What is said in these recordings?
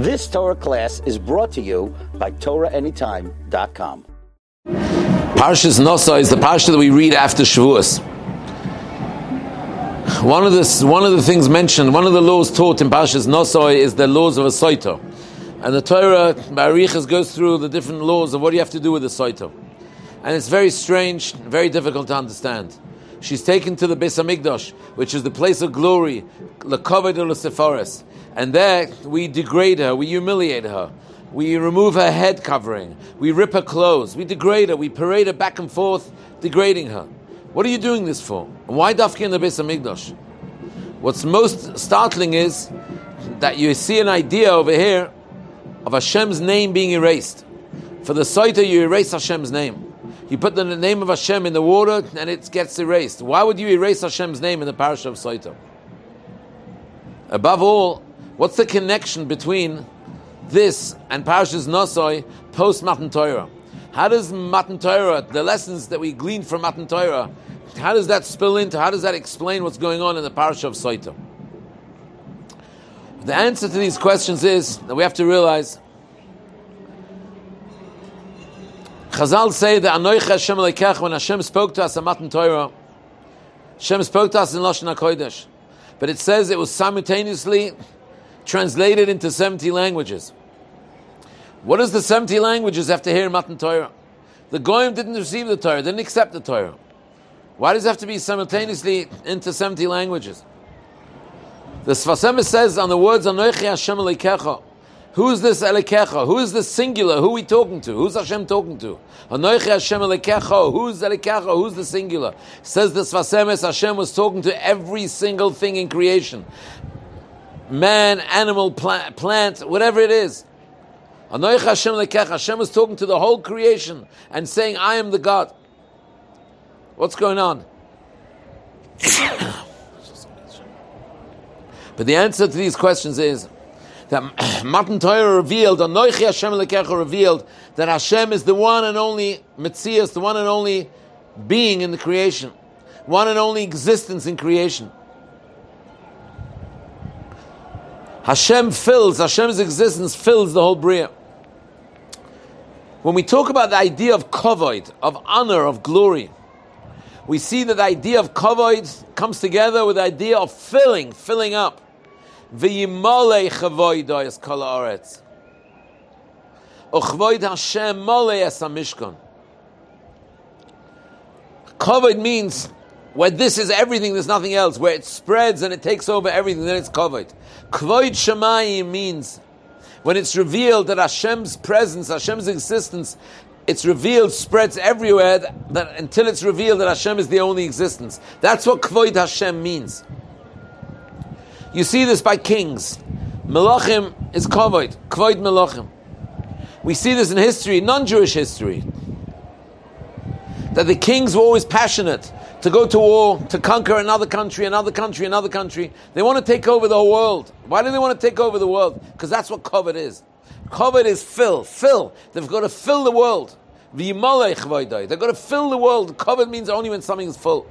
This Torah class is brought to you by TorahAnytime.com. Parshas Nosa is the parsha that we read after Shavuos. One of the one of the things mentioned, one of the laws taught in Parshas Nosoi is the laws of a soito, and the Torah Barichas goes through the different laws of what you have to do with a soito, and it's very strange, very difficult to understand. She's taken to the Beis Hamikdash, which is the place of glory, the lekavod Sefaris, and there we degrade her, we humiliate her, we remove her head covering, we rip her clothes, we degrade her, we parade her back and forth, degrading her. What are you doing this for? And why dafki in the Beis Hamikdash? What's most startling is that you see an idea over here of Hashem's name being erased. For the Saita, you erase Hashem's name. You put the name of Hashem in the water and it gets erased. Why would you erase Hashem's name in the parish of Saita? Above all, what's the connection between this and Parashas Nosoi post Matan Torah? How does Matan Torah, the lessons that we glean from Matan Torah, how does that spill into, how does that explain what's going on in the Parasha of Saita? The answer to these questions is that we have to realize Chazal say that Anoich Hashem Lekech, when Hashem spoke to us in Matan Torah, Hashem spoke to us in Lashon HaKodesh. But it says it was simultaneously translated into 70 languages. What does the 70 languages have to hear in Matan Torah? The Goyim didn't receive the Torah, didn't accept the Torah. Why does it have to be simultaneously into 70 languages? The Sfas Emes says on the words Anoichi Hashem Elikecha, who is this Elikecha? Who is this singular? Who are we talking to? Who's Hashem talking to? Anoichi Hashem Elikecha, who's Elikecha? Who's the singular? Says the Sfas Emes, Hashem was talking to every single thing in creation. Man, animal, plant, plant whatever it is. Anoich Hashem lekech. Hashem was talking to the whole creation and saying, I am the God. What's going on? but the answer to these questions is that Matan Torah revealed, Anoichi Hashem lekech revealed that Hashem is the one and only Metzias, the one and only being in the creation, one and only existence in creation. Hashem fills, Hashem's existence fills the whole Bria. When we talk about the idea of kavod, of honor, of glory, we see that the idea of kavod comes together with the idea of filling, filling up. V'yimale chavoid es kol haaretz. Uchvoid Hashem mole es hamishkan. Kavod means where this is everything, there's nothing else. Where it spreads and it takes over everything, then it's kavod. Kvoid Shemayim means when it's revealed that Hashem's presence, Hashem's existence, it's revealed, spreads everywhere, that, that, until it's revealed that Hashem is the only existence. That's what Kvoid Hashem means. You see this by kings. Melachim is Kvoid, Kvoid Melachim. We see this in history, non-Jewish history. That the kings were always passionate to go to war, to conquer another country, another country, another country. They want to take over the whole world. Why do they want to take over the world? Because that's what kavod is. Kavod is fill, fill. They've got to fill the world. They've got to fill the world. Kavod means only when something is full.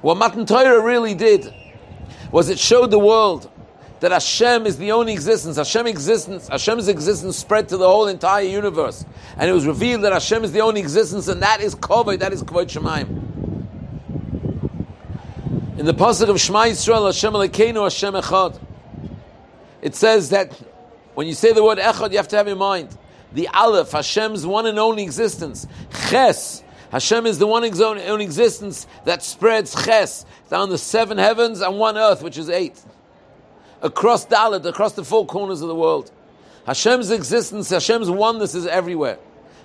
What Matan Torah really did was it showed the world that Hashem is the only existence. Hashem existence, Hashem's existence spread to the whole entire universe, and it was revealed that Hashem is the only existence, and that is Kovod, that is Kvod Shemaim. In the pasuk of Shema Yisrael, Hashem Elokeinu, Hashem Echad, it says that when you say the word Echad, you have to have in mind the Aleph, Hashem's one and only existence. Ches, Hashem is the one only existence that spreads Ches down the seven heavens and one earth, which is eight across Dalit, across the four corners of the world. Hashem's existence, Hashem's oneness is everywhere.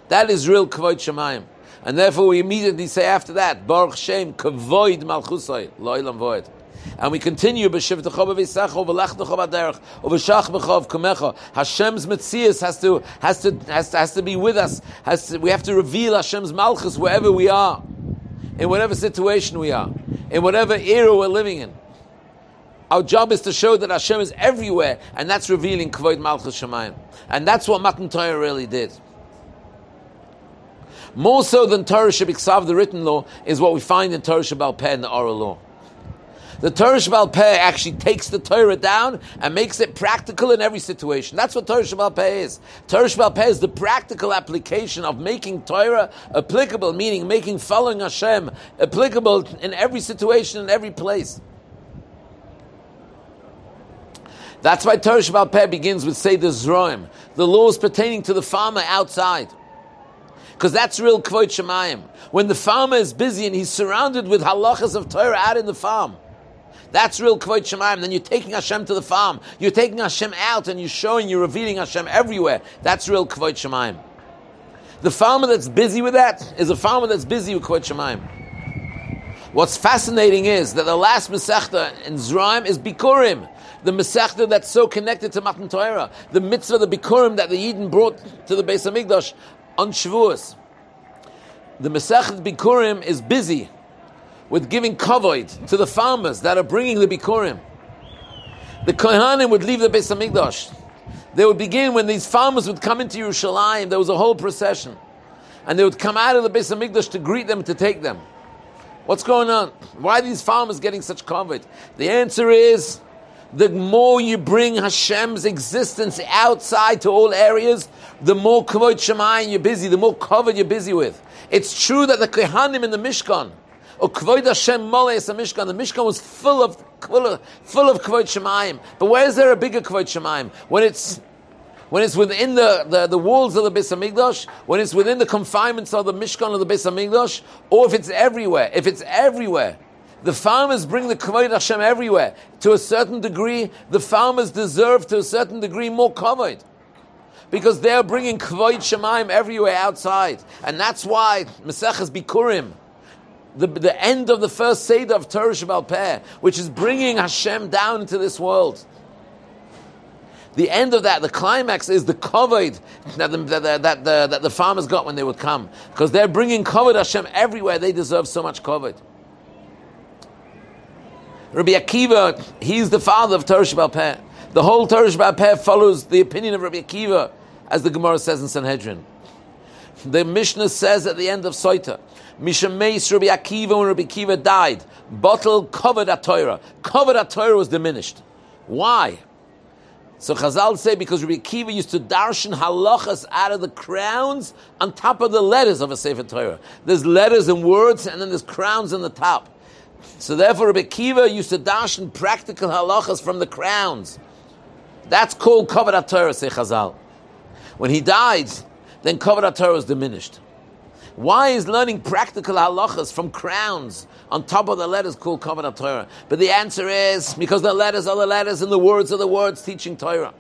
That is real kavod Shemayim. And therefore we immediately say after that, Baruch Shem, Kavoid Malchusay, Loilam Void. And we continue b'shivtecha b'visecha v'lechdecha b'derech v'shach kamecha. Hashem's mitzias has to has to has to, has to be with us. Has to, we have to reveal Hashem's malchus wherever we are, in whatever situation we are, in whatever era we're living in. Our job is to show that Hashem is everywhere, and that's revealing Kvoid Malchus Shemayim. And that's what Matan Torah really did. More so than Torah Shabiksav, the written law, is what we find in Torah Shabbal Peh, the oral law. The Torah Shabbal Peh actually takes the Torah down and makes it practical in every situation. That's what Torah Shabbal Peh is. Torah Shabbal Peh is the practical application of making Torah applicable, meaning making following Hashem applicable in every situation, in every place. That's why Torah Shabbal Peh begins with the Zroim, the laws pertaining to the farmer outside. Because that's real Kvot Shemayim. When the farmer is busy and he's surrounded with halachas of Torah out in the farm, that's real Kvod Shemaim. Then you're taking Hashem to the farm. You're taking Hashem out and you're showing, you're revealing Hashem everywhere. That's real Kvod Shemaim. The farmer that's busy with that is a farmer that's busy with Kvod Shemaim. What's fascinating is that the last Masechta in Zraim is Bikurim. The Masechta that's so connected to Matan Torah. The mitzvah, the Bikurim that the Eden brought to the Beis HaMikdash on Shavuos. The Masechet Bikurim is busy with giving kavod to the farmers that are bringing the bikurim. The kohanim would leave the Beis Hamikdash. They would begin when these farmers would come into Yerushalayim. There was a whole procession, and they would come out of the Beis Hamikdash to greet them to take them. What's going on? Why are these farmers getting such kavod? The answer is. The more you bring Hashem's existence outside to all areas, the more kavod shemayim you're busy, the more kavod you're busy with. It's true that the kohanim in the Mishkan, or Kvoid Hashem Moles Mishkan. The Mishkan was full of full of, full of Kvoid Shemayim. But where is there a bigger Kvoid Shemayim? When it's when it's within the, the, the walls of the Beis Hamikdash, when it's within the confinements of the Mishkan of the Beis Hamikdash, or if it's everywhere. If it's everywhere, the farmers bring the Kavod Hashem everywhere. To a certain degree, the farmers deserve to a certain degree more Kavod. Because they're bringing Kavod Shemaim everywhere outside. And that's why Maseches Bikurim, the, the end of the first Seder of Torah Shabbal Peh, which is bringing Hashem down into this world. The end of that, the climax, is the kavod that the, that, that, the, that the farmers got when they would come. Because they're bringing kavod Hashem everywhere. They deserve so much kavod. Rabbi Akiva, he's the father of Torah Shabbal Peh. The whole Torah Shabbal Peh follows the opinion of Rabbi Akiva, as the Gemara says in Sanhedrin. The Mishnah says at the end of Soita, Mishameis Rabbi Akiva when Rabbi Akiva died, bottle kavod haTorah. Covered at Torah was diminished. Why? So Chazal say because Rabbi Akiva used to darshan halachas out of the crowns on top of the letters of a Sefer Torah. There's letters and words, and then there's crowns on the top. So therefore, Rabbi Akiva used to darshan practical halachas from the crowns. That's called kavod haTorah, say Chazal. When he died, then kavod haTorah was diminished. Why is learning practical halachas from crowns on top of the letters called Kavanah Torah? But the answer is because the letters are the letters and the words are the words teaching Torah.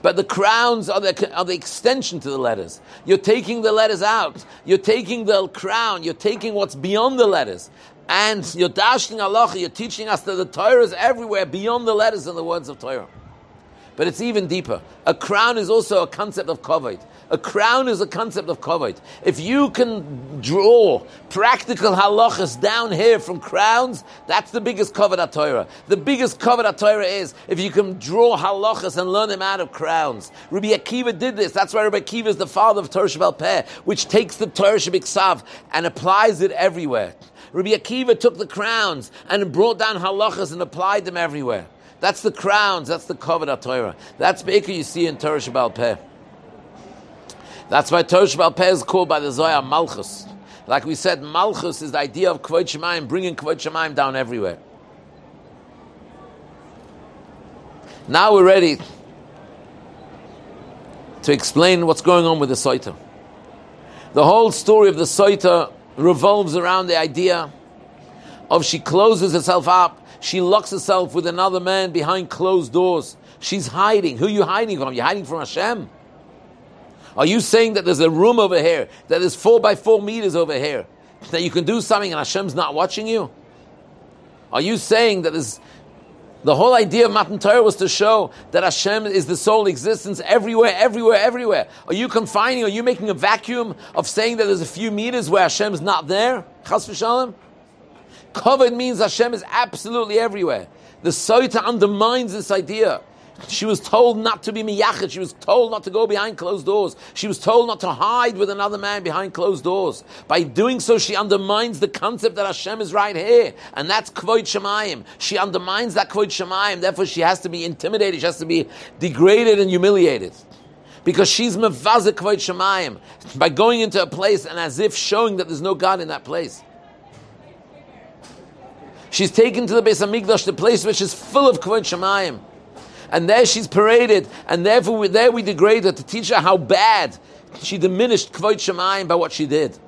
But the crowns are the, are the extension to the letters. You're taking the letters out. You're taking the crown. You're taking what's beyond the letters. And you're dashing halacha. You're teaching us that the Torah is everywhere beyond the letters and the words of Torah. But it's even deeper. A crown is also a concept of kavod. A crown is a concept of kavod. If you can draw practical halachas down here from crowns, that's the biggest kavod Torah. The biggest kavod Torah is if you can draw halachas and learn them out of crowns. Rabbi Akiva did this. That's why Rabbi Akiva is the father of Torah Shabbal Peh, which takes the Torah Shabbat and applies it everywhere. Rabbi Akiva took the crowns and brought down halachas and applied them everywhere. That's the crowns. That's the Kavod Torah. That's Baker you see in Torah Shabbal Peh. That's why Torah Shabbal Peh is called by the Zohar Malchus. Like we said, Malchus is the idea of Kvod Shemaim, bringing Kvod Shemaim down everywhere. Now we're ready to explain what's going on with the Soita. The whole story of the Soita revolves around the idea of she closes herself up she locks herself with another man behind closed doors. She's hiding. Who are you hiding from? You're hiding from Hashem? Are you saying that there's a room over here, that is four by four meters over here, that you can do something and Hashem's not watching you? Are you saying that there's the whole idea of Matan Torah was to show that Hashem is the sole existence everywhere, everywhere, everywhere. Are you confining, are you making a vacuum of saying that there's a few meters where Hashem's not there? Chas v'shalom? Kavod means Hashem is absolutely everywhere. The Soita undermines this idea. She was told not to be miyachet. She was told not to go behind closed doors. She was told not to hide with another man behind closed doors. By doing so, she undermines the concept that Hashem is right here, and that's kvoid shemayim. She undermines that kvoid shemayim. Therefore, she has to be intimidated. She has to be degraded and humiliated because she's mevazik kvoid shemayim by going into a place and as if showing that there's no God in that place. She's taken to the base of Hamikdash, the place which is full of kvoid shemayim and there she's paraded, and therefore we, there we degrade her to teach her how bad she diminished Kvoit Shemayim by what she did.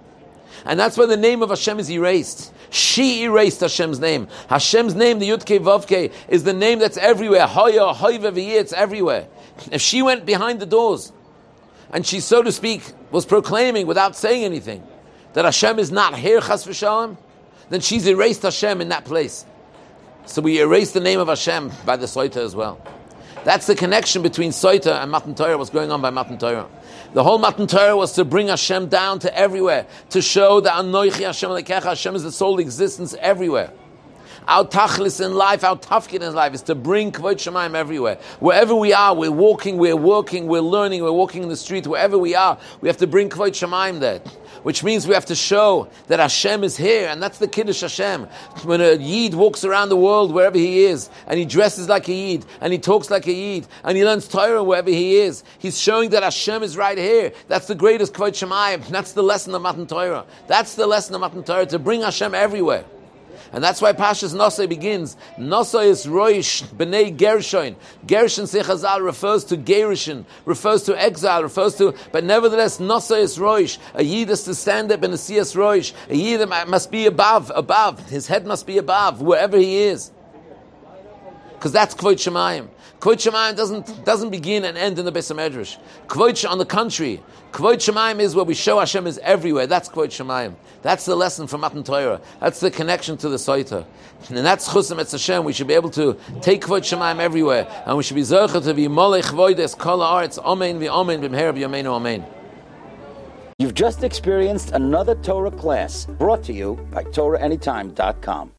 And that's why the name of Hashem is erased. She erased Hashem's name. Hashem's name, the Yudke Vavke, is the name that's everywhere. Hoya, Hoiva, it's everywhere. If she went behind the doors, and she, so to speak, was proclaiming without saying anything that Hashem is not here, Chas v'shalom, then she's erased Hashem in that place. So we erase the name of Hashem by the Soita as well. That's the connection between Soita and Matan Torah, what's going on by Matan Torah. The whole Matan Torah was to bring Hashem down to everywhere, to show that Anoichi Hashem Lekecha, Hashem is the sole existence everywhere. Our tachlis in life, our tafkid in life is to bring Kvod Shemaim everywhere. Wherever we are, we're walking, we're working, we're learning, we're walking in the street, wherever we are, we have to bring Kvod Shemaim there which means we have to show that Hashem is here, and that's the Kiddush Hashem. When a Yid walks around the world wherever he is, and he dresses like a Yid, and he talks like a Yid, and he learns Torah wherever he is, he's showing that Hashem is right here. That's the greatest Kvod Shemayim. That's the lesson of Matan Torah. That's the lesson of Matan Torah, to bring Hashem everywhere. And that's why Pashas Nosai begins. Nosai is Roish B'nei Gershon. Gershon Sechazal refers to Gershon, refers to exile, refers to, but nevertheless, Nosai is Roish. A Yid is to stand up and see us Roish. A Yid must be above, above. His head must be above, wherever he is. Because that's Kvod Shemayim. Kvod Shemayim doesn't, doesn't begin and end in the Beis Medrash. Kvod on the contrary, Kvod Shemayim is where we show Hashem is everywhere. That's Kvod Shemayim. That's the lesson from Matan Torah. That's the connection to the Soita. And that's Chusim Etz Hashem. We should be able to take Kvod Shemayim everywhere. And we should be Zercha to be Molech Voides Kol Haaretz Amen V'Amen B'Mher B'Yameinu Amen. You've just experienced another Torah class brought to you by TorahAnytime.com.